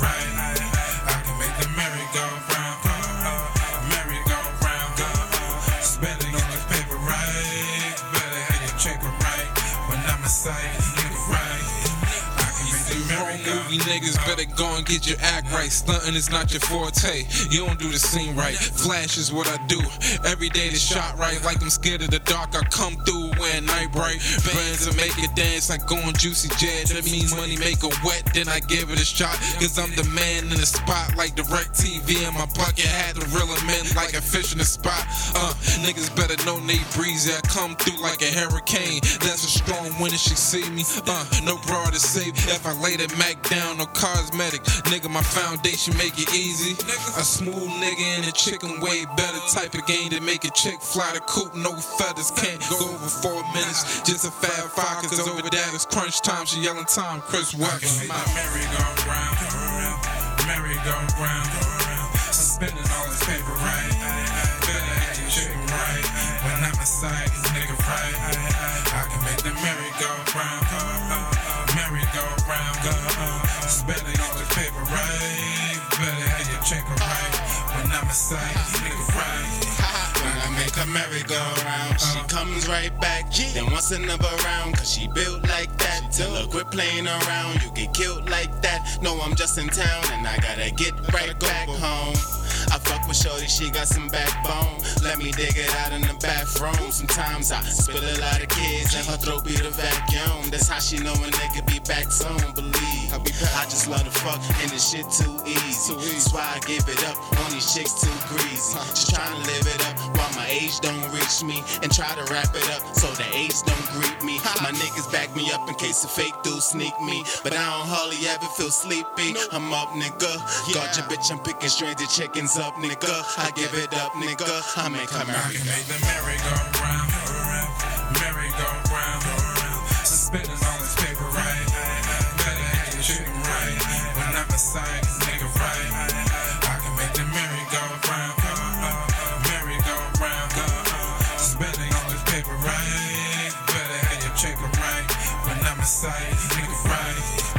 right. Movie niggas better go and get your act right. Stunting is not your forte. You don't do the scene right. Flash is what I do. Every day the shot right. Like I'm scared of the dark. I come through when night bright. Bands and make it dance like going juicy jet. That means money make it wet. Then I give it a shot. Cause I'm the man in the spot like DirecTV in my pocket. Had to reel 'em in like a fish in the spot. Uh, niggas better know Nate Breezy. I come through like a hurricane. That's a strong wind if she see me. Uh, no bra to save. If I lay the Mac down, no cosmetic. Nigga, my foundation make it easy. A smooth nigga in a chicken way better type of game to make a chick fly the coop. No feathers can't go over four minutes. Just a fat five, cause over that it's crunch time. She yelling time, Chris Webber. make merry go round. Merry go round. Spending all this paper right. Your chicken right. When I'm inside nigga right. When I make a merry-go-round, she comes right back. Then wants another round, cause she built like that. Tell her quit playing around, you get killed like that. No, I'm just in town and I gotta get right back home. Fuck with Shorty, she got some backbone. Let me dig it out in the bathroom. Sometimes I spill a lot of kids and her throat be the vacuum. That's how she know a nigga be back soon. Believe I just love the fuck and this shit too easy. That's why I give it up on these chicks too greasy. Just trying to live don't reach me. And try to wrap it up so the age don't greet me. My niggas back me up in case a fake dude sneak me. But I don't hardly ever feel sleepy. I'm up, nigga. Got your bitch, I'm picking stranded chickens up, nigga. I give it up, nigga. I make America. Make the merry-go-round, merry-go-round, suspended on this paper, right? Better hang the chicken right when I'm inside. side, nigga ride.